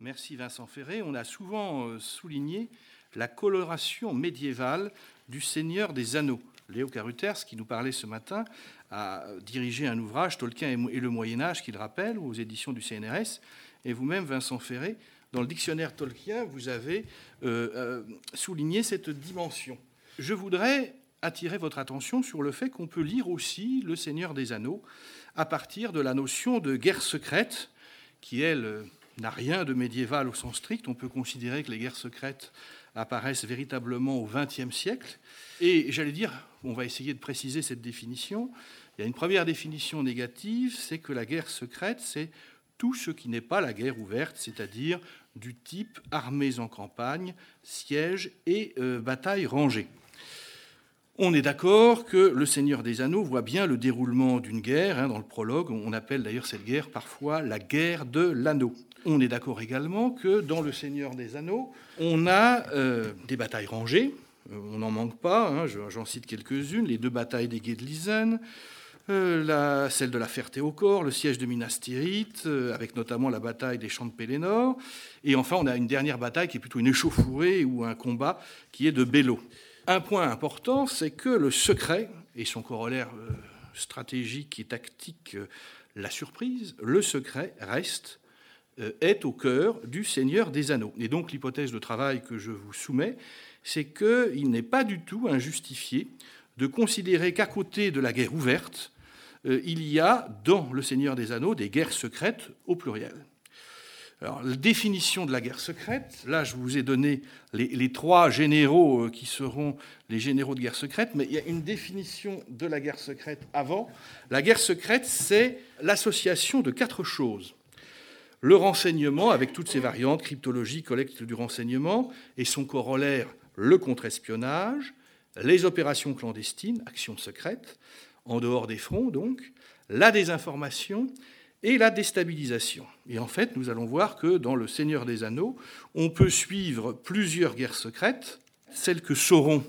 Merci Vincent Ferré. On a souvent euh, souligné la coloration médiévale du Seigneur des Anneaux. Léo Caruters, qui nous parlait ce matin, a dirigé un ouvrage, Tolkien et le Moyen Âge, qu'il rappelle, aux éditions du CNRS. Et vous-même, Vincent Ferré, dans le dictionnaire Tolkien, vous avez euh, euh, souligné cette dimension. Je voudrais attirer votre attention sur le fait qu'on peut lire aussi Le Seigneur des Anneaux à partir de la notion de guerre secrète, qui, elle, n'a rien de médiéval au sens strict. On peut considérer que les guerres secrètes apparaissent véritablement au XXe siècle. Et j'allais dire, on va essayer de préciser cette définition. Il y a une première définition négative, c'est que la guerre secrète, c'est tout ce qui n'est pas la guerre ouverte, c'est-à-dire du type armées en campagne, sièges et euh, batailles rangées. On est d'accord que le Seigneur des Anneaux voit bien le déroulement d'une guerre. Hein, dans le prologue, on appelle d'ailleurs cette guerre parfois la guerre de l'anneau. On est d'accord également que dans le Seigneur des Anneaux, on a euh, des batailles rangées. Euh, on n'en manque pas. Hein, j'en cite quelques-unes. Les deux batailles des Guets de euh, celle de la Ferté-au-Corps, le siège de Minas Tirith, avec notamment la bataille des champs de Pélénor. Et enfin, on a une dernière bataille qui est plutôt une échauffourée ou un combat qui est de Bello. Un point important, c'est que le secret et son corollaire stratégique et tactique, la surprise, le secret reste, est au cœur du Seigneur des Anneaux. Et donc l'hypothèse de travail que je vous soumets, c'est qu'il n'est pas du tout injustifié de considérer qu'à côté de la guerre ouverte, il y a dans le Seigneur des Anneaux des guerres secrètes au pluriel. Alors, la définition de la guerre secrète, là je vous ai donné les, trois généraux euh, qui seront les généraux de guerre secrète, mais il y a une définition de la guerre secrète avant. La guerre secrète, c'est l'association de quatre choses. Le renseignement, avec toutes ses variantes, cryptologie, collecte du renseignement, et son corollaire, le contre-espionnage, les opérations clandestines, actions secrètes, en dehors des fronts donc, la désinformation et la déstabilisation. Et en fait, nous allons voir que dans Le Seigneur des Anneaux, on peut suivre plusieurs guerres secrètes, celle que Sauron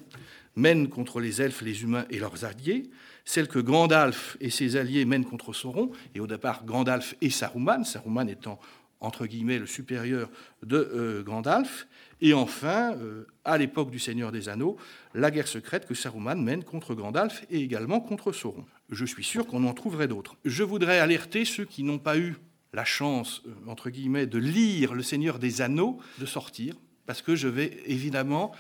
mène contre les elfes, les humains et leurs alliés, celle que Gandalf et ses alliés mènent contre Sauron, et au départ Gandalf et Saruman, Saruman étant entre guillemets le supérieur de euh, Gandalf, et enfin, euh, à l'époque du Seigneur des Anneaux, la guerre secrète que Saruman mène contre Gandalf et également contre Sauron. Je suis sûr qu'on en trouverait d'autres. Je voudrais alerter ceux qui n'ont pas eu la chance, euh, entre guillemets, de lire Le Seigneur des Anneaux, de sortir, parce que je vais évidemment,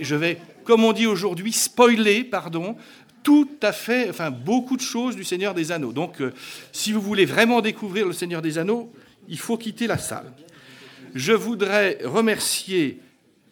je vais, comme on dit aujourd'hui, spoiler, pardon, tout à fait, enfin beaucoup de choses du Seigneur des Anneaux. Donc, euh, si vous voulez vraiment découvrir le Seigneur des Anneaux, il faut quitter la salle. Je voudrais remercier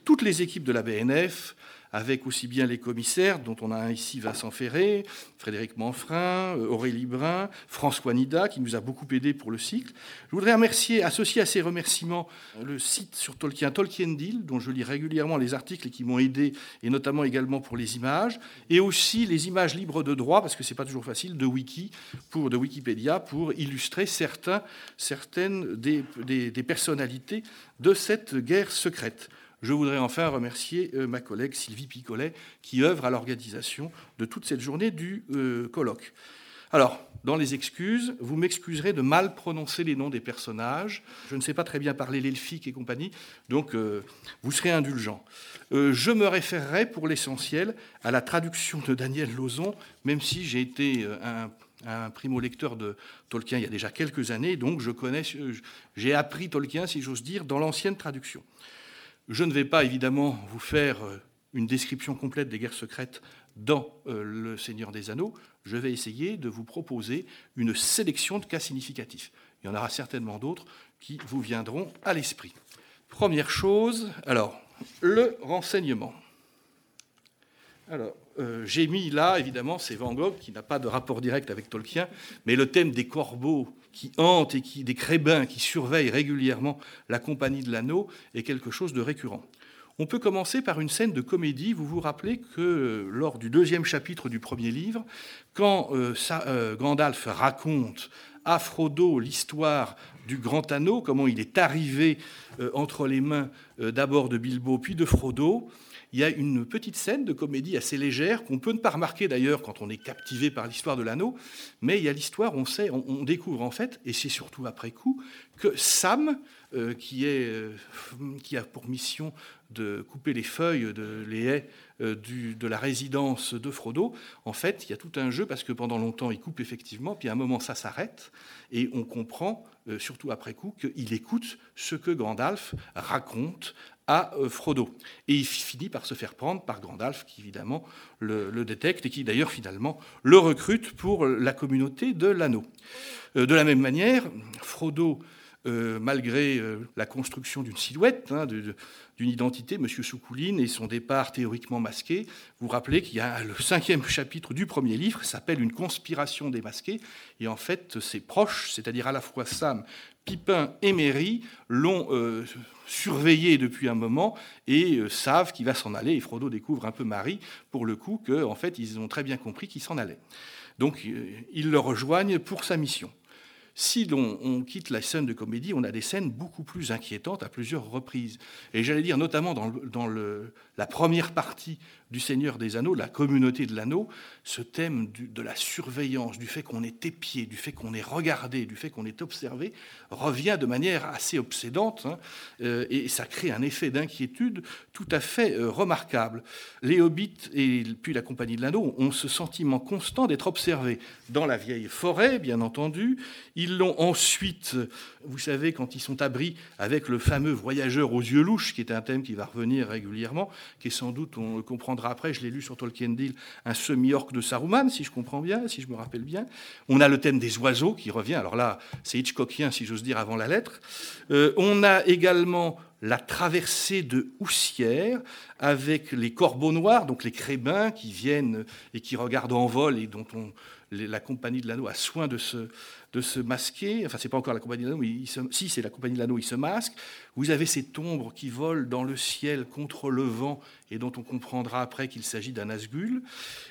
toutes les équipes de la BNF, avec aussi bien les commissaires, dont on a ici Vincent Ferré, Frédéric Manfrin, euh, Aurélie Brun, François Nida, qui nous a beaucoup aidé pour le cycle. Je voudrais remercier, associer à ces remerciements le site sur Tolkien, Tolkien Deal, dont je lis régulièrement les articles et qui m'ont aidé, et notamment également pour les images, et aussi les images libres de droit, parce que c'est pas toujours facile, de Wiki, pour, Wikipédia, pour illustrer certaines des personnalités de cette guerre secrète. Je voudrais enfin remercier euh, ma collègue Sylvie Picolet qui œuvre à l'organisation de toute cette journée du euh, colloque. Alors, dans les excuses, vous m'excuserez de mal prononcer les noms des personnages. Je ne sais pas très bien parler l'elfique et compagnie, donc euh, vous serez indulgents. je me référerai pour l'essentiel à la traduction de Daniel Lauzon, même si j'ai été un, un primo-lecteur de Tolkien il y a déjà quelques années, donc je connais, j'ai appris Tolkien, si j'ose dire, dans l'ancienne traduction. Je ne vais pas évidemment vous faire euh, une description complète des guerres secrètes dans euh, Le Seigneur des Anneaux. Je vais essayer de vous proposer une sélection de cas significatifs. Il y en aura certainement d'autres qui vous viendront à l'esprit. Première chose, alors, le renseignement. Alors, euh, j'ai mis là, évidemment, c'est Van Gogh, qui n'a pas de rapport direct avec Tolkien, mais le thème des corbeaux qui hantent et qui, des crébins qui surveillent régulièrement la compagnie de l'anneau est quelque chose de récurrent. On peut commencer par une scène de comédie. Vous vous rappelez que euh, lors du deuxième chapitre du premier livre, quand euh, euh, Gandalf raconte à Frodo l'histoire du grand anneau, comment il est arrivé entre les mains d'abord de Bilbo puis de Frodo, il y a une petite scène de comédie assez légère qu'on peut ne pas remarquer d'ailleurs quand on est captivé par l'histoire de l'anneau, mais il y a l'histoire, on sait, on, découvre en fait, et c'est surtout après coup, que Sam qui, est, qui a pour mission de couper les feuilles, de, les haies de la résidence de Frodo, en fait, il y a tout un jeu parce que pendant longtemps, il coupe effectivement, puis à un moment, ça s'arrête et on comprend, surtout après coup, qu'il écoute ce que Gandalf raconte à euh, Frodo. Et il finit par se faire prendre par Gandalf, qui évidemment le, détecte et qui d'ailleurs finalement le recrute pour la communauté de l'anneau. Euh, de la même manière, Frodo, euh, malgré la construction d'une silhouette, hein, d'une identité, M. Soukouline, et son départ théoriquement masqué, vous rappelez qu'il y a le cinquième chapitre du premier livre, s'appelle Une conspiration démasquée, et en fait ses proches, c'est-à-dire à la fois Sam Pipin et Merry l'ont euh, surveillé depuis un moment et euh, savent qu'il va s'en aller. Et Frodo découvre un peu Marie, pour le coup, qu'en en fait, ils ont très bien compris qu'il s'en allait. Donc, euh, ils le rejoignent pour sa mission. Si l'on quitte la scène de comédie, on a des scènes beaucoup plus inquiétantes à plusieurs reprises. Et j'allais dire, notamment dans, la première partie du Seigneur des Anneaux, la communauté de l'anneau, ce thème de la surveillance, du fait qu'on est épié, du fait qu'on est regardé, du fait qu'on est observé, revient de manière assez obsédante, hein, euh, et ça crée un effet d'inquiétude tout à fait euh, remarquable. Les hobbits et puis la compagnie de l'anneau ont ce sentiment constant d'être observés dans la vieille forêt, bien entendu. L'ont ensuite, vous savez, quand ils sont abris avec le fameux voyageur aux yeux louches, qui est un thème qui va revenir régulièrement, qui est sans doute, on le comprendra après, je l'ai lu sur Tolkien Deal, un semi-orc de Saruman, si je comprends bien, si je me rappelle bien. On a le thème des oiseaux qui revient, alors là, c'est Hitchcockien, si j'ose dire, avant la lettre. Euh, on a également la traversée de Houssière avec les corbeaux noirs, donc les crébins qui viennent et qui regardent en vol et dont on, la compagnie de l'anneau a soin de se, de se masquer. Enfin, c'est pas encore la compagnie de l'anneau, si c'est la compagnie de l'anneau, il se masque. Vous avez cette ombre qui vole dans le ciel contre le vent et dont on comprendra après qu'il s'agit d'un Asgul.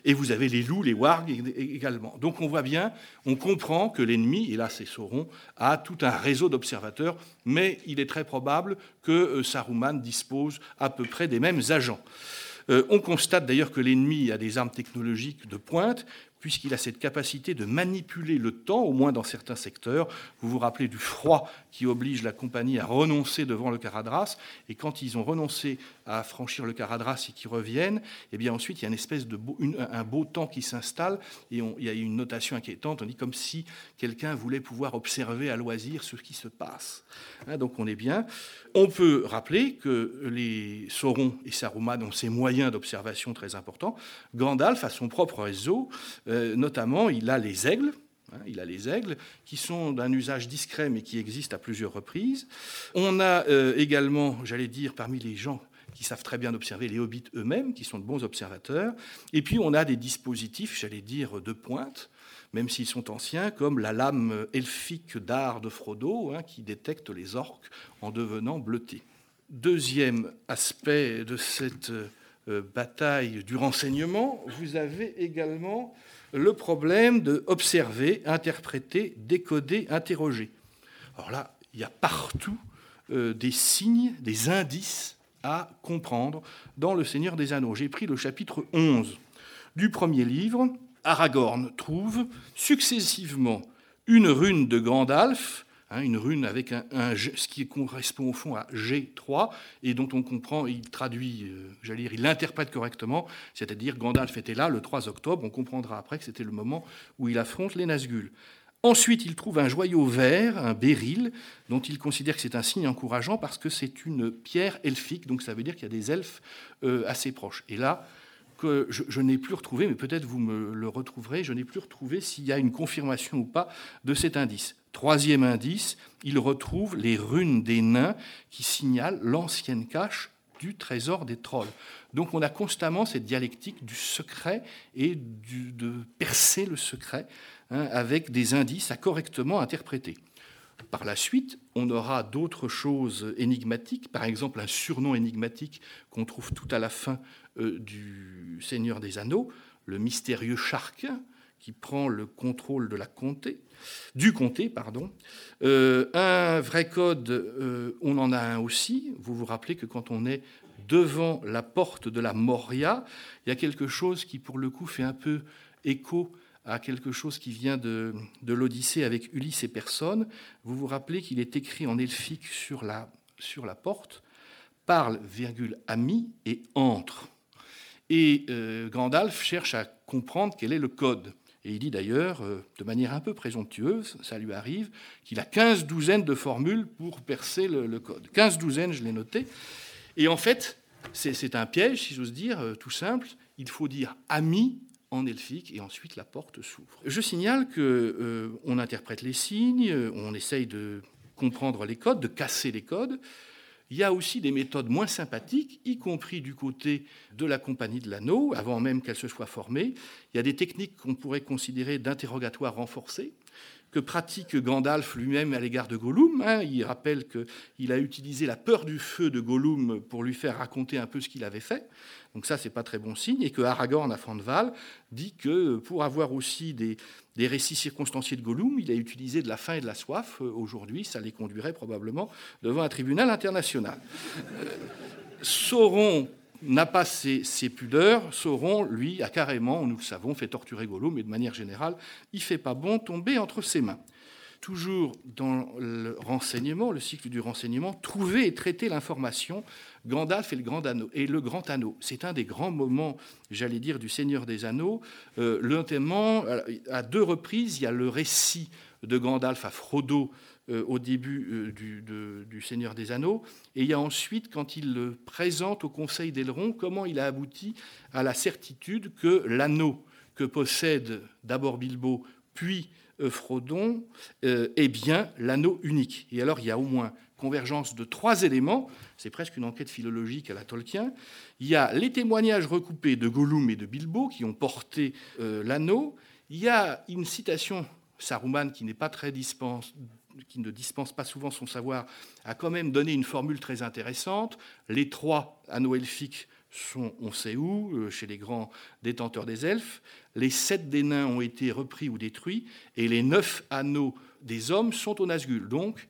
Et vous avez les loups, les wargs également. Donc on voit bien, on comprend que l'ennemi, et là c'est Sauron, a tout un réseau d'observateurs, mais il est très probable que euh, Saruman dispose à peu près des mêmes agents. Euh, on constate d'ailleurs que l'ennemi a des armes technologiques de pointe, puisqu'il a cette capacité de manipuler le temps, au moins dans certains secteurs. Vous vous rappelez du froid qui oblige la compagnie à renoncer devant le Caradras, et quand ils ont renoncé à franchir le Caradras et qu'ils reviennent, eh bien ensuite il y a une espèce de beau, un beau temps qui s'installe, et il y a une notation inquiétante, on dit comme si quelqu'un voulait pouvoir observer à loisir ce qui se passe. Hein, donc on est bien. On peut rappeler que les Sauron et Saruman ont ces moyens d'observation très importants. Gandalf a son propre réseau, euh, notamment il a les aigles, hein, il a les aigles, qui sont d'un usage discret, mais qui existent à plusieurs reprises. On a euh, également, j'allais dire, parmi les gens qui savent très bien observer, les hobbits eux-mêmes, qui sont de bons observateurs. Et puis, on a des dispositifs, j'allais dire, de pointe, même s'ils sont anciens, comme la lame elfique d'art de Frodo, hein, qui détecte les orques en devenant bleutés. Deuxième aspect de cette euh, bataille du renseignement, vous avez également le problème de observer, interpréter, décoder, interroger. Alors là, il y a partout euh, des signes, des indices à comprendre dans Le Seigneur des Anneaux. J'ai pris le chapitre 11 du premier livre, Aragorn trouve successivement une rune de Gandalf, hein, une rune avec un, ce qui correspond au fond à G3, et dont on comprend, il traduit, euh, j'allais dire, il l'interprète correctement, c'est-à-dire Gandalf était là le 3 octobre, on comprendra après que c'était le moment où il affronte les Nazgûl. Ensuite, il trouve un joyau vert, un béryl, dont il considère que c'est un signe encourageant parce que c'est une pierre elfique, donc ça veut dire qu'il y a des elfes euh, assez proches. Et là, que je, n'ai plus retrouvé, mais peut-être vous me le retrouverez, je n'ai plus retrouvé s'il y a une confirmation ou pas de cet indice. Troisième indice, il retrouve les runes des nains qui signalent l'ancienne cache du trésor des trolls. Donc on a constamment cette dialectique du secret et de percer le secret hein, avec des indices à correctement interpréter. Par la suite, on aura d'autres choses énigmatiques, par exemple un surnom énigmatique qu'on trouve tout à la fin euh, du Seigneur des Anneaux, le mystérieux Charquin, qui prend le contrôle de la comté, du comté, pardon. Euh, un vrai code, euh, on en a un aussi. Vous vous rappelez que quand on est devant la porte de la Moria, il y a quelque chose qui, pour le coup, fait un peu écho à quelque chose qui vient de, l'Odyssée avec Ulysse et personne. Vous vous rappelez qu'il est écrit en elfique sur la, sur la porte parle, virgule, ami et entre. Et euh, Gandalf cherche à comprendre quel est le code. Et il dit d'ailleurs, euh, de manière un peu présomptueuse, ça lui arrive, qu'il a 15 douzaines de formules pour percer le, code. 15 douzaines, je l'ai noté. Et en fait, c'est un piège, si j'ose dire, euh, tout simple. Il faut dire ami en elfique et ensuite la porte s'ouvre. Je signale qu'on on interprète les signes, on essaye de comprendre les codes, de casser les codes. Il y a aussi des méthodes moins sympathiques, y compris du côté de la compagnie de l'anneau, avant même qu'elle se soit formée. Il y a des techniques qu'on pourrait considérer d'interrogatoire renforcé, que pratique Gandalf lui-même à l'égard de Gollum. Hein. Il rappelle qu'il a utilisé la peur du feu de Gollum pour lui faire raconter un peu ce qu'il avait fait. Donc ça, c'est pas très bon signe. Et que Aragorn à Fandval dit que pour avoir aussi des, récits circonstanciés de Gollum, il a utilisé de la faim et de la soif. Euh, aujourd'hui, ça les conduirait probablement devant un tribunal international. Euh, Sauron n'a pas ses, pudeurs. Sauron, lui, a carrément, nous le savons, fait torturer Gollum, mais de manière générale, il fait pas bon tomber entre ses mains toujours dans le renseignement, le cycle du renseignement, trouver et traiter l'information, Gandalf et le grand anneau. C'est un des grands moments, j'allais dire, du Seigneur des Anneaux. Euh, notamment, à deux reprises, il y a le récit de Gandalf à Frodo au début euh, du, Seigneur des Anneaux, et il y a ensuite, quand il le présente au Conseil d'Aileron, comment il a abouti à la certitude que l'anneau que possède d'abord Bilbo, puis Frodon euh, est bien l'anneau unique. Et alors il y a au moins convergence de trois éléments, c'est presque une enquête philologique à la Tolkien. Il y a les témoignages recoupés de Gollum et de Bilbo qui ont porté euh, l'anneau. Il y a une citation Saruman qui n'est pas très dispense, qui ne dispense pas souvent son savoir, a quand même donné une formule très intéressante. Les trois anneaux elfiques sont, on sait où, euh, chez les grands détenteurs des elfes. Les sept des nains ont été repris ou détruits, et les neuf anneaux des hommes sont au Nazgûl. Donc,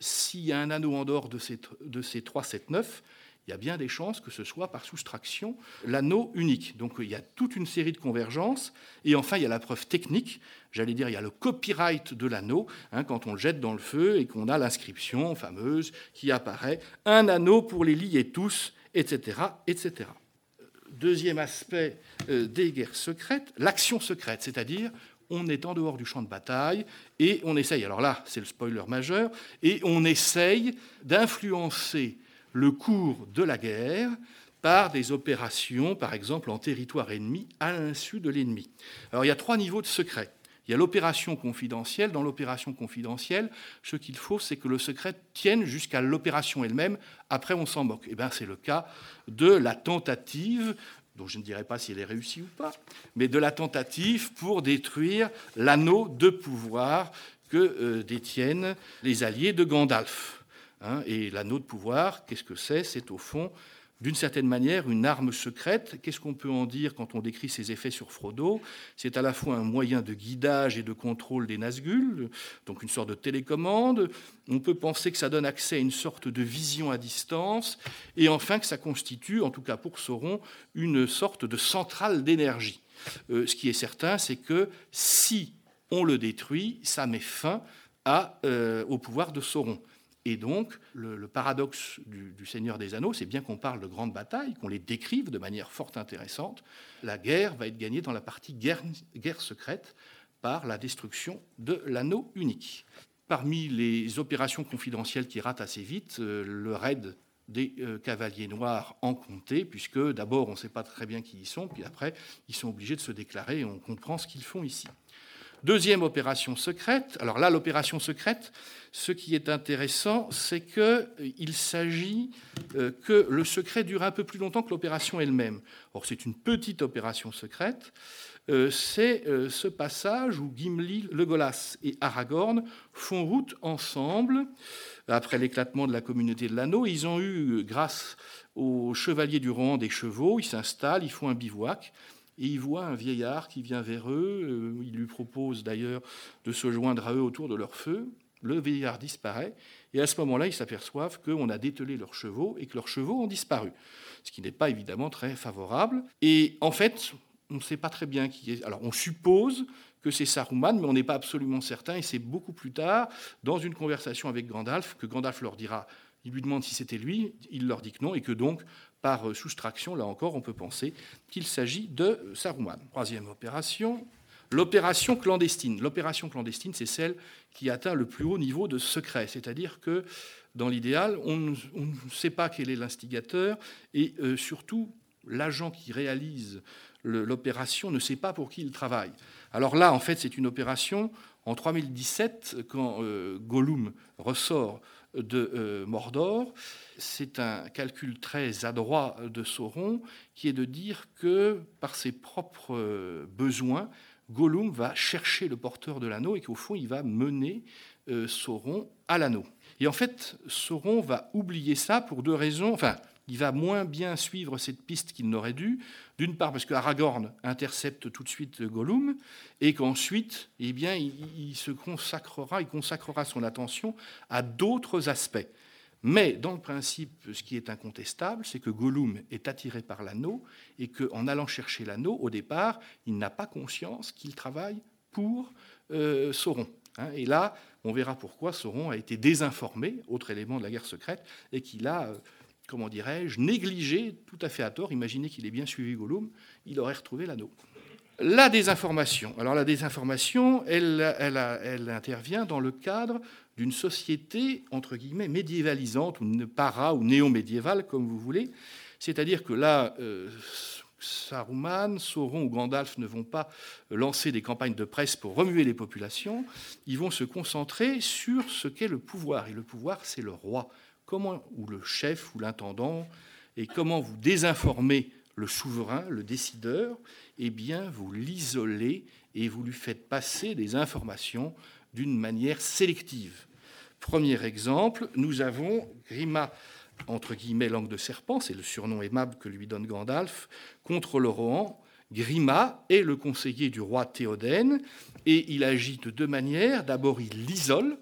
s'il y a un anneau en dehors de ces, de ces 3, 7, 9, il y a bien des chances que ce soit par soustraction l'anneau unique. Donc il y a toute une série de convergences. Et enfin, il y a la preuve technique. J'allais dire, il y a le copyright de l'anneau, hein, quand on le jette dans le feu et qu'on a l'inscription fameuse qui apparaît Un anneau pour les lier tous etc., etc. Deuxième aspect euh, des guerres secrètes, l'action secrète, c'est-à-dire on est en dehors du champ de bataille et on essaye, alors là c'est le spoiler majeur, et on essaye d'influencer le cours de la guerre par des opérations, par exemple en territoire ennemi, à l'insu de l'ennemi. Alors il y a trois niveaux de secret. Il y a l'opération confidentielle. Dans l'opération confidentielle, ce qu'il faut, c'est que le secret tienne jusqu'à l'opération elle-même. Après, on s'en moque. Eh bien, c'est le cas de la tentative dont je ne dirais pas si elle est réussie ou pas, mais de la tentative pour détruire l'anneau de pouvoir que euh, détiennent les alliés de Gandalf. Hein. et l'anneau de pouvoir, qu'est-ce que c'est? C'est au fond d'une certaine manière une arme secrète. Qu'est-ce qu'on peut en dire quand on décrit ses effets sur Frodo? C'est à la fois un moyen de guidage et de contrôle des Nazgûl, donc une sorte de télécommande. On peut penser que ça donne accès à une sorte de vision à distance, et enfin que ça constitue, en tout cas pour Sauron, une sorte de centrale d'énergie. Euh, ce qui est certain, c'est que si on le détruit, ça met fin euh, au pouvoir de Sauron. Et donc, le, paradoxe du, Seigneur des Anneaux, c'est bien qu'on parle de grandes batailles, qu'on les décrive de manière fort intéressante. La guerre va être gagnée dans la partie guerre, secrète par la destruction de l'anneau unique. Parmi les opérations confidentielles qui ratent assez vite, euh, le raid des euh, cavaliers noirs en comté, puisque d'abord on ne sait pas très bien qui ils sont, puis après ils sont obligés de se déclarer et on comprend ce qu'ils font ici. Deuxième opération secrète. Alors là, l'opération secrète, ce qui est intéressant, c'est qu'il euh, s'agit euh, que le secret dure un peu plus longtemps que l'opération elle-même. Or, c'est une petite opération secrète. Euh, c'est ce passage où Gimli, Legolas et Aragorn font route ensemble après l'éclatement de la communauté de l'anneau. Ils ont eu, grâce aux chevaliers du rang des chevaux, ils s'installent, ils font un bivouac et ils voient un vieillard qui vient vers eux. Euh, il lui propose d'ailleurs de se joindre à eux autour de leur feu. Le vieillard disparaît, et à ce moment-là, ils s'aperçoivent qu'on a dételé leurs chevaux et que leurs chevaux ont disparu, ce qui n'est pas évidemment très favorable. Et en fait, on ne sait pas très bien qui est. Alors, on suppose que c'est Saruman, mais on n'est pas absolument certain, et c'est beaucoup plus tard, dans une conversation avec Gandalf, que Gandalf leur dira, il lui demande si c'était lui, il leur dit que non, et que donc, par euh, soustraction, là encore, on peut penser qu'il s'agit de Saruman. Troisième opération, l'opération clandestine. L'opération clandestine, c'est celle qui atteint le plus haut niveau de secret, c'est-à-dire que dans l'idéal, on, ne sait pas quel est l'instigateur, et euh, surtout, l'agent qui réalise l'opération ne sait pas pour qui il travaille. Alors là, en fait, c'est une opération en 3017, quand euh, Gollum ressort de euh, Mordor. C'est un calcul très adroit de Sauron qui est de dire que par ses propres euh, besoins, Gollum va chercher le porteur de l'anneau et qu'au fond, il va mener Sauron à l'anneau. Et en fait, Sauron va oublier ça pour deux raisons. Enfin, il va moins bien suivre cette piste qu'il n'aurait dû. D'une part parce que Aragorn intercepte tout de suite Gollum, et qu'ensuite, eh bien, il, se consacrera, il consacrera son attention à d'autres aspects. Mais dans le principe, ce qui est incontestable, c'est que Gollum est attiré par l'anneau et qu'en allant chercher l'anneau, au départ, il n'a pas conscience qu'il travaille pour euh, Sauron. Hein. et là, on verra pourquoi Sauron a été désinformé, autre élément de la guerre secrète, et qu'il a euh, comment dirais-je, négligé tout à fait à tort. Imaginez qu'il ait bien suivi Gollum, il aurait retrouvé l'anneau. La désinformation. Alors la désinformation, elle, intervient dans le cadre d'une société, entre guillemets, médiévalisante, ou para ou néo-médiévale, comme vous voulez. C'est-à-dire que là, euh, Saruman, Sauron ou Gandalf ne vont pas lancer des campagnes de presse pour remuer les populations, ils vont se concentrer sur ce qu'est le pouvoir. Et le pouvoir, c'est le roi comment, ou le chef ou l'intendant, et comment vous désinformez le souverain, le décideur, eh bien, vous l'isolez et vous lui faites passer des informations d'une manière sélective. Premier exemple, nous avons Grima, entre guillemets, langue de serpent, c'est le surnom aimable que lui donne Gandalf, contre le Rohan. Grima est le conseiller du roi Théoden et il agit de deux manières. D'abord, il l'isole,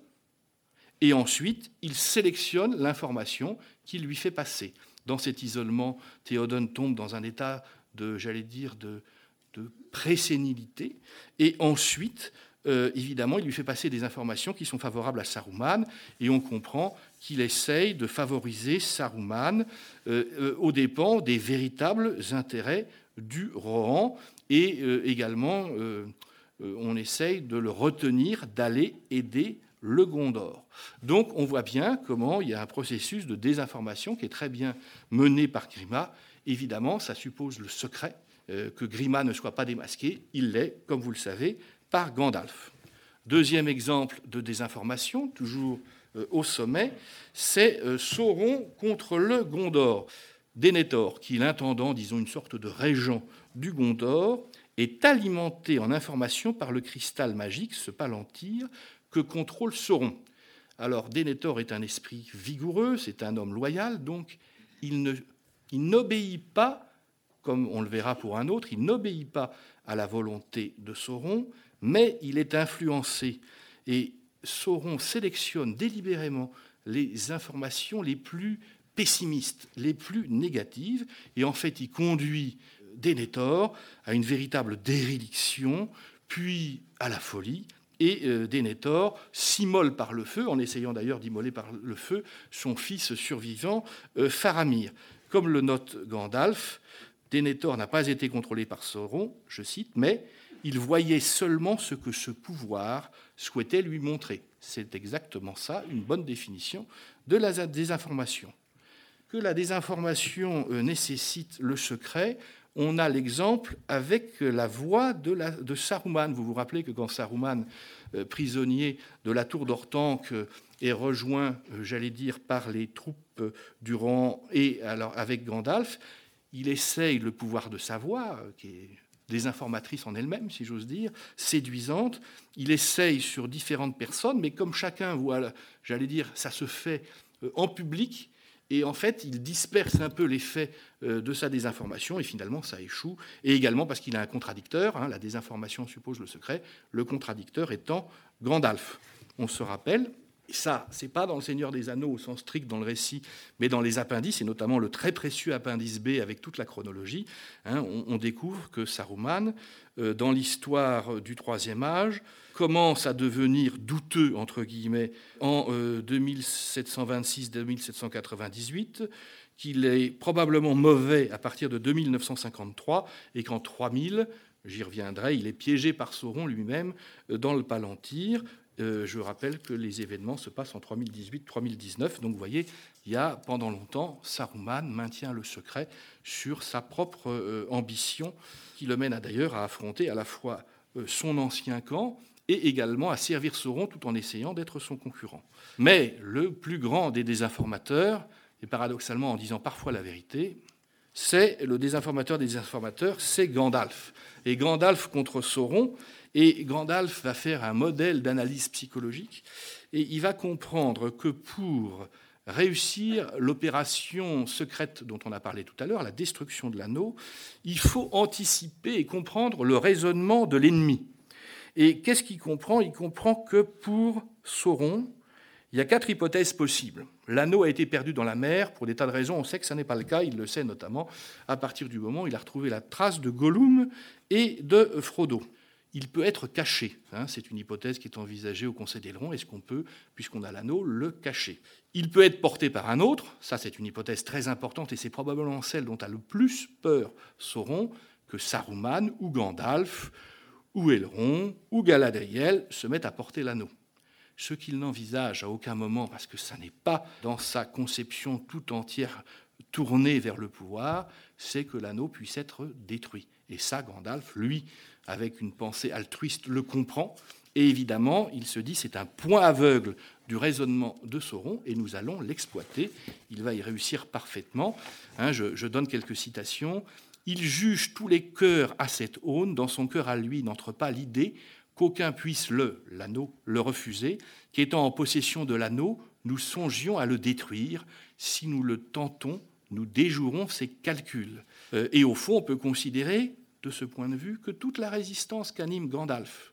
et ensuite il sélectionne l'information qu'il lui fait passer. Dans cet isolement, Théodone tombe dans un état de, j'allais dire, de, de présénilité, et ensuite, euh, évidemment, il lui fait passer des informations qui sont favorables à Saruman, et on comprend qu'il essaye de favoriser Saruman euh, euh, aux dépens des véritables intérêts du Rohan, et également, on essaye de le retenir d'aller aider le Gondor. Donc on voit bien comment il y a un processus de désinformation qui est très bien mené par Grima. Évidemment, ça suppose le secret, que Grima ne soit pas démasqué. Il l'est, comme vous le savez, par Gandalf. Deuxième exemple de désinformation, toujours euh, au sommet, c'est euh, Sauron contre le Gondor. Denethor, qui est l'intendant, disons une sorte de régent du Gondor, est alimenté en information par le cristal magique, ce palantir, que contrôle Sauron. Alors Denethor est un esprit vigoureux, c'est un homme loyal, donc il n'obéit pas, comme on le verra pour un autre, il n'obéit pas à la volonté de Sauron, mais il est influencé. Et Sauron sélectionne délibérément les informations les plus pessimistes, les plus négatives, et en fait il conduit Denethor à une véritable déréliction, puis à la folie, et euh, Denethor s'immole par le feu, en essayant d'ailleurs d'immoler par le feu son fils survivant, euh, Faramir. Comme le note Gandalf, Denethor n'a pas été contrôlé par Sauron, je cite, mais il voyait seulement ce que ce pouvoir souhaitait lui montrer. C'est exactement ça, une bonne définition de la désinformation. Que la désinformation euh, nécessite le secret, on a l'exemple avec la voix de, Saruman. Vous vous rappelez que quand Saruman, euh, prisonnier de la tour d'Ortanque, euh, est rejoint, j'allais dire, par les troupes du rang et alors avec Gandalf, il essaye le pouvoir de sa voix, qui est désinformatrice en elle-même, si j'ose dire, séduisante. Il essaye sur différentes personnes, mais comme chacun voit, j'allais dire, ça se fait en public, et en fait, il disperse un peu l'effet euh, de sa désinformation, et finalement, ça échoue. Et également parce qu'il a un contradicteur, hein, la désinformation suppose le secret, le contradicteur étant Gandalf. On se rappelle, ça, c'est pas dans le Seigneur des Anneaux au sens strict dans le récit, mais dans les appendices, et notamment le très précieux appendice B avec toute la chronologie, hein, on, découvre que Saruman, euh, dans l'histoire du Troisième Âge, commence à devenir douteux, entre guillemets, en 2726-2798, euh, qu'il est probablement mauvais à partir de 2953, et qu'en 3000, j'y reviendrai, il est piégé par Sauron lui-même euh, dans le Palantir, euh, je rappelle que les événements se passent en 3018-3019. Donc vous voyez, il y a pendant longtemps, Saruman maintient le secret sur sa propre euh, ambition, qui le mène d'ailleurs à affronter à la fois euh, son ancien camp et également à servir Sauron tout en essayant d'être son concurrent. Mais le plus grand des désinformateurs, et paradoxalement en disant parfois la vérité, c'est le désinformateur des désinformateurs, c'est Gandalf. Et Gandalf contre Sauron, et Gandalf va faire un modèle d'analyse psychologique et il va comprendre que pour réussir l'opération secrète dont on a parlé tout à l'heure, la destruction de l'anneau, il faut anticiper et comprendre le raisonnement de l'ennemi. Et qu'est-ce qu'il comprend? Il comprend que pour Sauron, il y a quatre hypothèses possibles. L'anneau a été perdu dans la mer pour des tas de raisons. On sait que ce n'est pas le cas. Il le sait notamment à partir du moment où il a retrouvé la trace de Gollum et de Frodo il peut être caché. Hein, c'est une hypothèse qui est envisagée au Conseil d'Aileron. Est-ce qu'on peut, puisqu'on a l'anneau, le cacher? Il peut être porté par un autre. Ça, c'est une hypothèse très importante et c'est probablement celle dont a le plus peur Sauron que Saruman ou Gandalf ou Elrond ou Galadriel se mettent à porter l'anneau. Ce qu'il n'envisage à aucun moment, parce que ça n'est pas dans sa conception tout entière tournée vers le pouvoir, c'est que l'anneau puisse être détruit. Et ça, Gandalf, lui, avec une pensée altruiste, le comprend. Et évidemment, il se dit c'est un point aveugle du raisonnement de Sauron et nous allons l'exploiter. Il va y réussir parfaitement. Hein, je, donne quelques citations. Il juge tous les cœurs à cette aune. Dans son cœur à lui n'entre pas l'idée qu'aucun puisse le, l'anneau, le refuser, qu'étant en possession de l'anneau, nous songions à le détruire. Si nous le tentons, nous déjouerons ses calculs. Euh, et au fond, on peut considérer de ce point de vue que toute la résistance qu'anime Gandalf,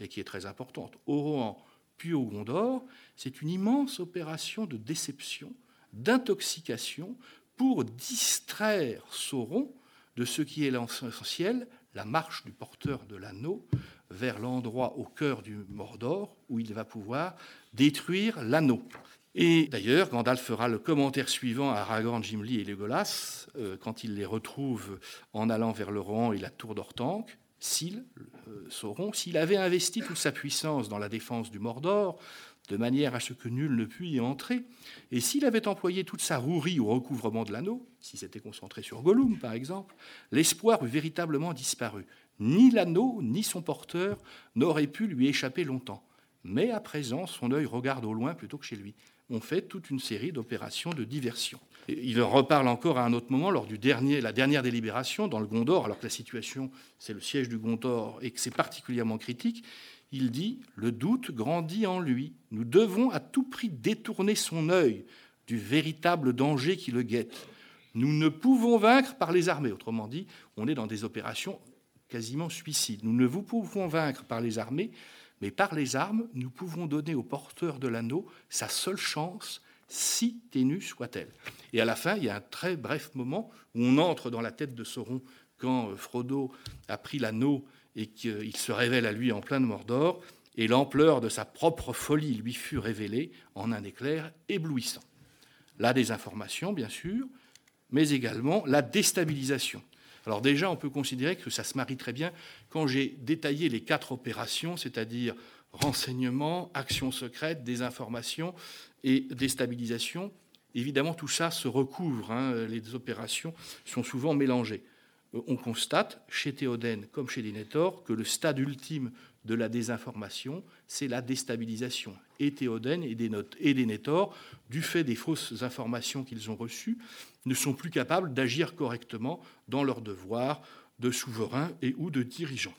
et qui est très importante, au Rohan puis au Gondor, c'est une immense opération de déception, d'intoxication, pour distraire Sauron de ce qui est l'essentiel, la marche du porteur de l'anneau vers l'endroit au cœur du Mordor où il va pouvoir détruire l'anneau. Et d'ailleurs, Gandalf fera le commentaire suivant à Aragorn, Gimli et Legolas euh, quand il les retrouve en allant vers le Rohan et la tour d'Ortanque. S'il, euh, s'il avait investi toute sa puissance dans la défense du Mordor, de manière à ce que nul ne pût y entrer, et s'il avait employé toute sa rouerie au recouvrement de l'anneau, si c'était concentré sur Gollum par exemple, l'espoir eût véritablement disparu. Ni l'anneau, ni son porteur n'auraient pu lui échapper longtemps. Mais à présent, son œil regarde au loin plutôt que chez lui ont fait toute une série d'opérations de diversion. il en reparle encore à un autre moment, lors du dernier, la dernière délibération dans le Gondor, alors que la situation, c'est le siège du Gondor et que c'est particulièrement critique. Il dit Le doute grandit en lui. Nous devons à tout prix détourner son œil du véritable danger qui le guette. Nous ne pouvons vaincre par les armées. Autrement dit, on est dans des opérations quasiment suicides. Nous ne vous pouvons vaincre par les armées, mais par les armes, nous pouvons donner au porteur de l'anneau sa seule chance, si ténue soit-elle. Et à la fin, il y a un très bref moment où on entre dans la tête de Sauron quand euh, Frodo a pris l'anneau et qu'il se révèle à lui en plein de Mordor, et l'ampleur de sa propre folie lui fut révélée en un éclair éblouissant. La désinformation, bien sûr, mais également la déstabilisation. Alors déjà, on peut considérer que ça se marie très bien quand j'ai détaillé les quatre opérations, c'est-à-dire renseignement, action secrète, désinformation et déstabilisation. Évidemment, tout ça se recouvre, hein, les opérations sont souvent mélangées. Euh, on constate, chez Théoden comme chez Denethor, que le stade ultime de la désinformation, c'est la déstabilisation. Et Théoden et du fait des fausses informations qu'ils ont reçues, ne sont plus capables d'agir correctement dans leur devoir de souverain et ou de dirigeant.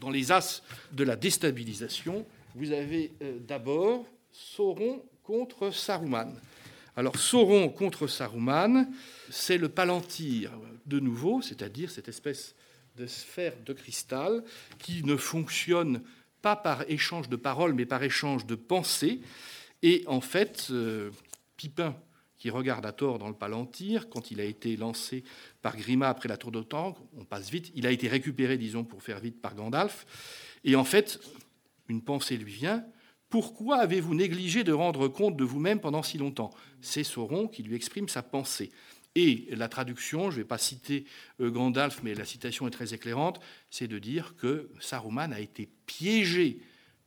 Dans les as de la déstabilisation, vous avez euh, d'abord Sauron contre Saruman. Alors Sauron contre Saruman, c'est le palantir de nouveau, c'est-à-dire cette espèce de de cristal qui ne fonctionne pas par échange de paroles, mais par échange de pensées, Et en fait, euh, Pipin, qui regarde à tort dans le Palantir, quand il a été lancé par Grima après la tour d'Otang, on passe vite, il a été récupéré, disons, pour faire vite, par Gandalf. Et en fait, une pensée lui vient. Pourquoi avez-vous négligé de rendre compte de vous-même pendant si longtemps? C'est Sauron qui lui exprime sa pensée. Et la traduction, je ne vais pas citer euh, Gandalf, mais la citation est très éclairante, c'est de dire que Saruman a été piégé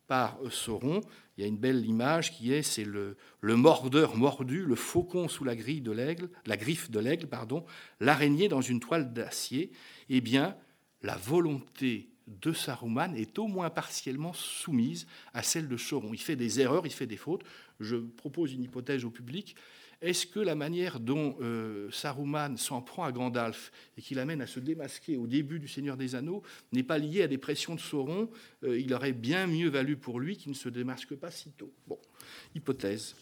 par euh, Sauron. Il y a une belle image qui est, c'est le, mordeur mordu, le faucon sous la grille de l'aigle, la griffe de l'aigle, pardon, l'araignée dans une toile d'acier. Eh bien, la volonté de Saruman est au moins partiellement soumise à celle de Sauron. Il fait des erreurs, il fait des fautes. Je propose une hypothèse au public. Est-ce que la manière dont euh, Saruman s'en prend à Gandalf et qui l'amène à se démasquer au début du Seigneur des Anneaux n'est pas liée à des pressions de Sauron euh, Il aurait bien mieux valu pour lui qu'il ne se démasque pas si tôt. Bon, hypothèse.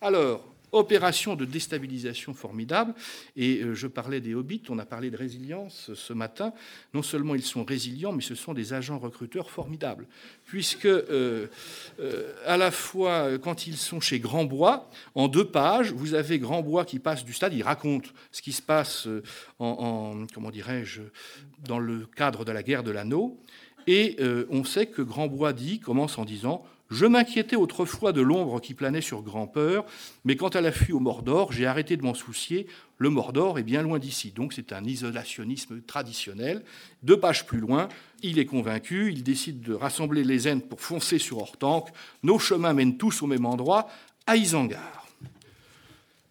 Alors, Opération de déstabilisation formidable. Et euh, je parlais des hobbits, on a parlé de résilience ce matin. Non seulement ils sont résilients, mais ce sont des agents recruteurs formidables. Puisque, euh, euh, à la fois, quand ils sont chez Grandbois, en deux pages, vous avez Grandbois qui passe du stade, il raconte ce qui se passe en, comment dirais-je, dans le cadre de la guerre de l'anneau. Et on sait que Grandbois dit, commence en disant je m'inquiétais autrefois de l'ombre qui planait sur Grand-Peur, mais quand elle a fui au Mordor, j'ai arrêté de m'en soucier. Le Mordor est bien loin d'ici. Donc c'est un isolationnisme traditionnel. Deux pages plus loin, il est convaincu, il décide de rassembler les Ents pour foncer sur Hortank. Nos chemins mènent tous au même endroit, à Isengard.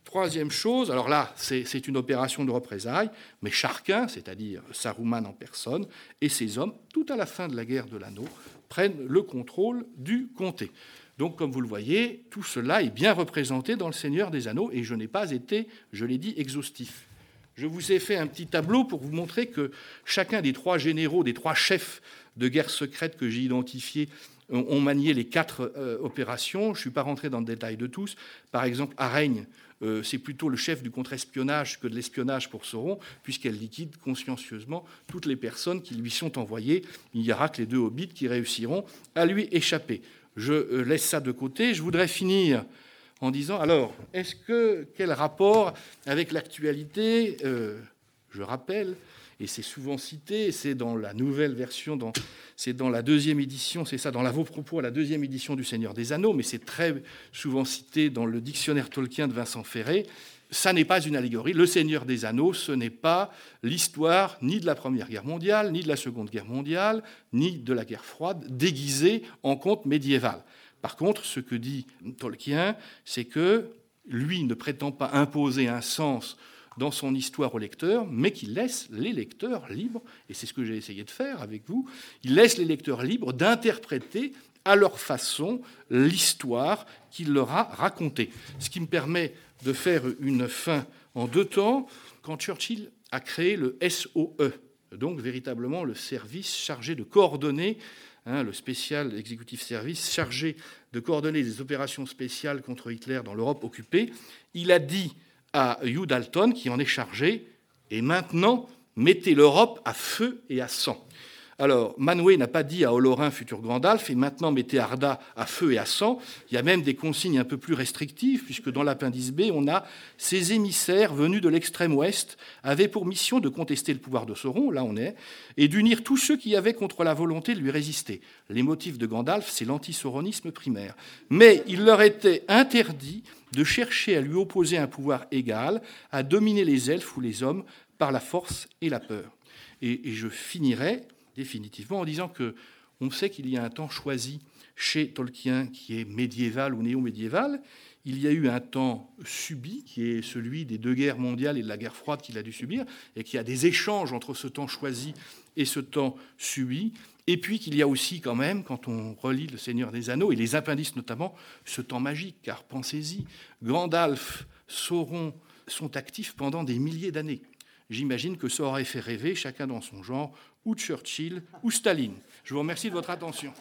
Troisième chose, alors là, c'est une opération de représailles, mais Charquin, c'est-à-dire Saruman en personne, et ses hommes, tout à la fin de la guerre de l'anneau, prennent le contrôle du comté. Donc, comme vous le voyez, tout cela est bien représenté dans le Seigneur des Anneaux, et je n'ai pas été, je l'ai dit, exhaustif. Je vous ai fait un petit tableau pour vous montrer que chacun des trois généraux, des trois chefs de guerre secrète que j'ai identifiés, ont manié les quatre euh, opérations. Je ne suis pas rentré dans le détail de tous. Par exemple, Araigne, euh, c'est plutôt le chef du contre-espionnage que de l'espionnage pour Sauron, puisqu'elle liquide consciencieusement toutes les personnes qui lui sont envoyées. Il n'y aura que les deux hobbits qui réussiront à lui échapper. Je euh, laisse ça de côté. Je voudrais finir en disant alors, est-ce que quel rapport avec l'actualité? Je rappelle et c'est souvent cité, c'est dans la nouvelle version, c'est dans la deuxième édition, c'est ça, dans la vos propos à la deuxième édition du Seigneur des Anneaux, mais c'est très souvent cité dans le dictionnaire Tolkien de Vincent Ferré. Ça n'est pas une allégorie. Le Seigneur des Anneaux, ce n'est pas l'histoire ni de la Première Guerre mondiale, ni de la Seconde Guerre mondiale, ni de la guerre froide, déguisée en conte médiéval. Par contre, ce que dit Tolkien, c'est que lui ne prétend pas imposer un sens dans son histoire au lecteur, mais qui laisse les lecteurs libres, et c'est ce que j'ai essayé de faire avec vous, il laisse les lecteurs libres d'interpréter à leur façon l'histoire qu'il leur a racontée. Ce qui me permet de faire une fin en deux temps, quand Churchill a créé le SOE, donc véritablement le service chargé de coordonner, hein, le spécial executive service chargé de coordonner les opérations spéciales contre Hitler dans l'Europe occupée, il a dit à Hugh Dalton, qui en est chargé, et maintenant, mettez l'Europe à feu et à sang. Alors, Manwë n'a pas dit à Olorin, futur Gandalf, et maintenant mettez Arda à feu et à sang. Il y a même des consignes un peu plus restrictives, puisque dans l'appendice B, on a ces émissaires venus de l'extrême ouest avaient pour mission de contester le pouvoir de Sauron, là on est, et d'unir tous ceux qui avaient contre la volonté de lui résister. Les motifs de Gandalf, c'est l'antisauronisme primaire. Mais il leur était interdit de chercher à lui opposer un pouvoir égal, à dominer les elfes ou les hommes par la force et la peur. Et, et je finirai définitivement en disant que on sait qu'il y a un temps choisi chez Tolkien qui est médiéval ou néo-médiéval. Il y a eu un temps subi, qui est celui des deux guerres mondiales et de la guerre froide qu'il a dû subir, et qu'il y a des échanges entre ce temps choisi et ce temps subi. Et puis qu'il y a aussi quand même, quand on relit Le Seigneur des Anneaux, et les appendices notamment, ce temps magique, car pensez-y, Gandalf, Sauron sont actifs pendant des milliers d'années. J'imagine que ça aurait fait rêver, chacun dans son genre, ou Churchill ou Staline. Je vous remercie de votre attention.